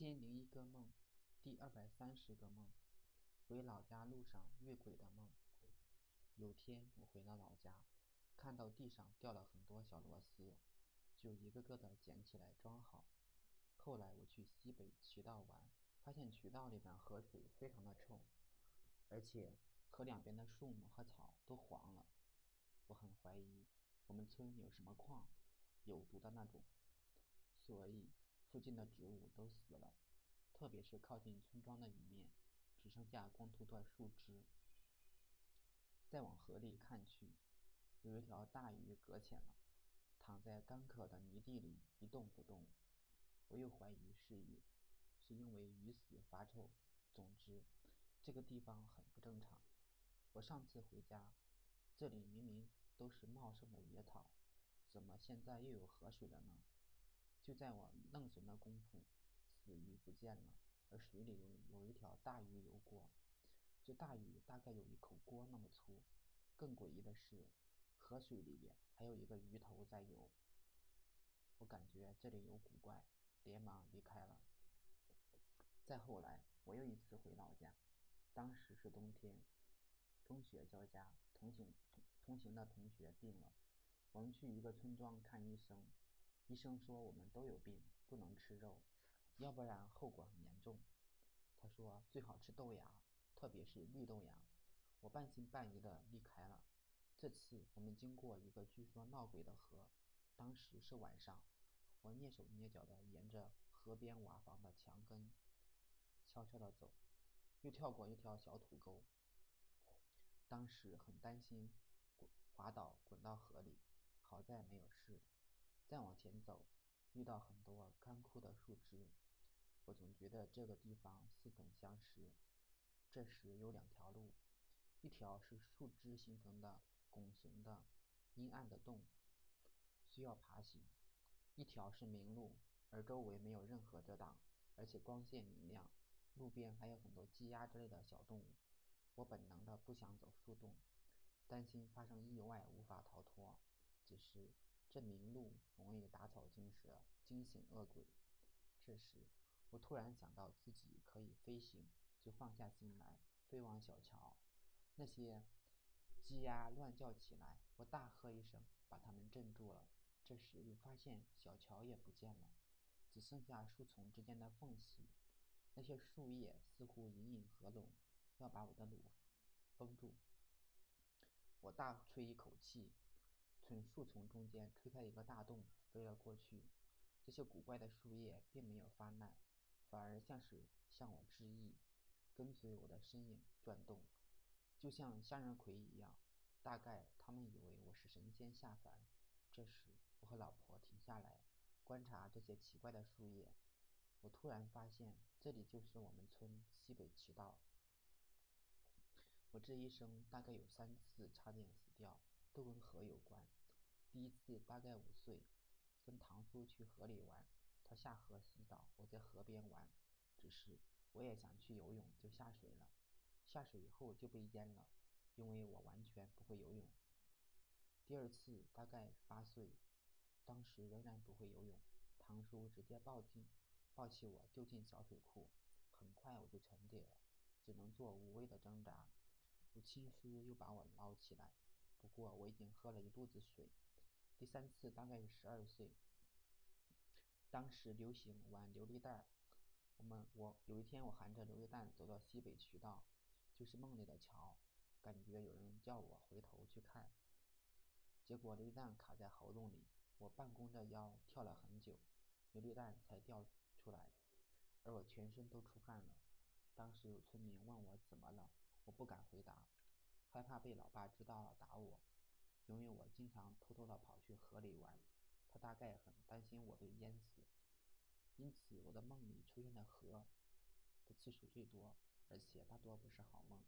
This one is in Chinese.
千零一个梦，第二百三十个梦，回老家路上遇鬼的梦。有天我回了老家，看到地上掉了很多小螺丝，就一个个的捡起来装好。后来我去西北渠道玩，发现渠道里的河水非常的臭，而且河两边的树木和草都黄了。我很怀疑我们村有什么矿，有毒的那种，所以。附近的植物都死了，特别是靠近村庄的一面，只剩下光秃秃的树枝。再往河里看去，有一条大鱼搁浅了，躺在干渴的泥地里一动不动。我又怀疑是以是因为鱼死发臭。总之，这个地方很不正常。我上次回家，这里明明都是茂盛的野草，怎么现在又有河水了呢？就在我愣神的功夫，死鱼不见了，而水里有有一条大鱼游过。这大鱼大概有一口锅那么粗。更诡异的是，河水里边还有一个鱼头在游。我感觉这里有古怪，连忙离开了。再后来，我又一次回老家，当时是冬天，风雪交加，同行同行的同学病了，我们去一个村庄看医生。医生说我们都有病，不能吃肉，要不然后果很严重。他说最好吃豆芽，特别是绿豆芽。我半信半疑的离开了。这次我们经过一个据说闹鬼的河，当时是晚上，我蹑手蹑脚的沿着河边瓦房的墙根悄悄的走，又跳过一条小土沟。当时很担心滑倒滚到河里，好在没有事。再往前走，遇到很多干枯的树枝，我总觉得这个地方似曾相识。这时有两条路，一条是树枝形成的拱形的阴暗的洞，需要爬行；一条是明路，而周围没有任何遮挡，而且光线明亮，路边还有很多鸡鸭之类的小动物。我本能的不想走树洞，担心发生意外无法逃脱，只是。这明路容易打草惊蛇，惊醒恶鬼。这时，我突然想到自己可以飞行，就放下心来，飞往小桥。那些鸡鸭乱叫起来，我大喝一声，把它们镇住了。这时又发现小桥也不见了，只剩下树丛之间的缝隙。那些树叶似乎隐隐合拢，要把我的路封住。我大吹一口气。从树丛中间推开一个大洞，飞了过去。这些古怪的树叶并没有发难，反而像是向我致意，跟随我的身影转动，就像向日葵一样。大概他们以为我是神仙下凡。这时，我和老婆停下来观察这些奇怪的树叶。我突然发现，这里就是我们村西北渠道。我这一生大概有三次差点死掉。都跟河有关。第一次大概五岁，跟堂叔去河里玩，他下河洗澡，我在河边玩。只是我也想去游泳，就下水了。下水以后就被淹了，因为我完全不会游泳。第二次大概八岁，当时仍然不会游泳，堂叔直接抱进抱起我丢进小水库，很快我就沉底了，只能做无谓的挣扎。我亲叔又把我捞起来。不过我已经喝了一肚子水。第三次大概是十二岁，当时流行玩琉璃弹。我们我有一天我含着琉璃弹走到西北渠道，就是梦里的桥，感觉有人叫我回头去看，结果琉璃弹卡在喉咙里，我半弓着腰跳了很久，琉璃弹才掉出来，而我全身都出汗了。当时有村民问我怎么了，我不敢回答。害怕被老爸知道了打我，因为我经常偷偷的跑去河里玩，他大概很担心我被淹死，因此我的梦里出现的河的次数最多，而且大多不是好梦。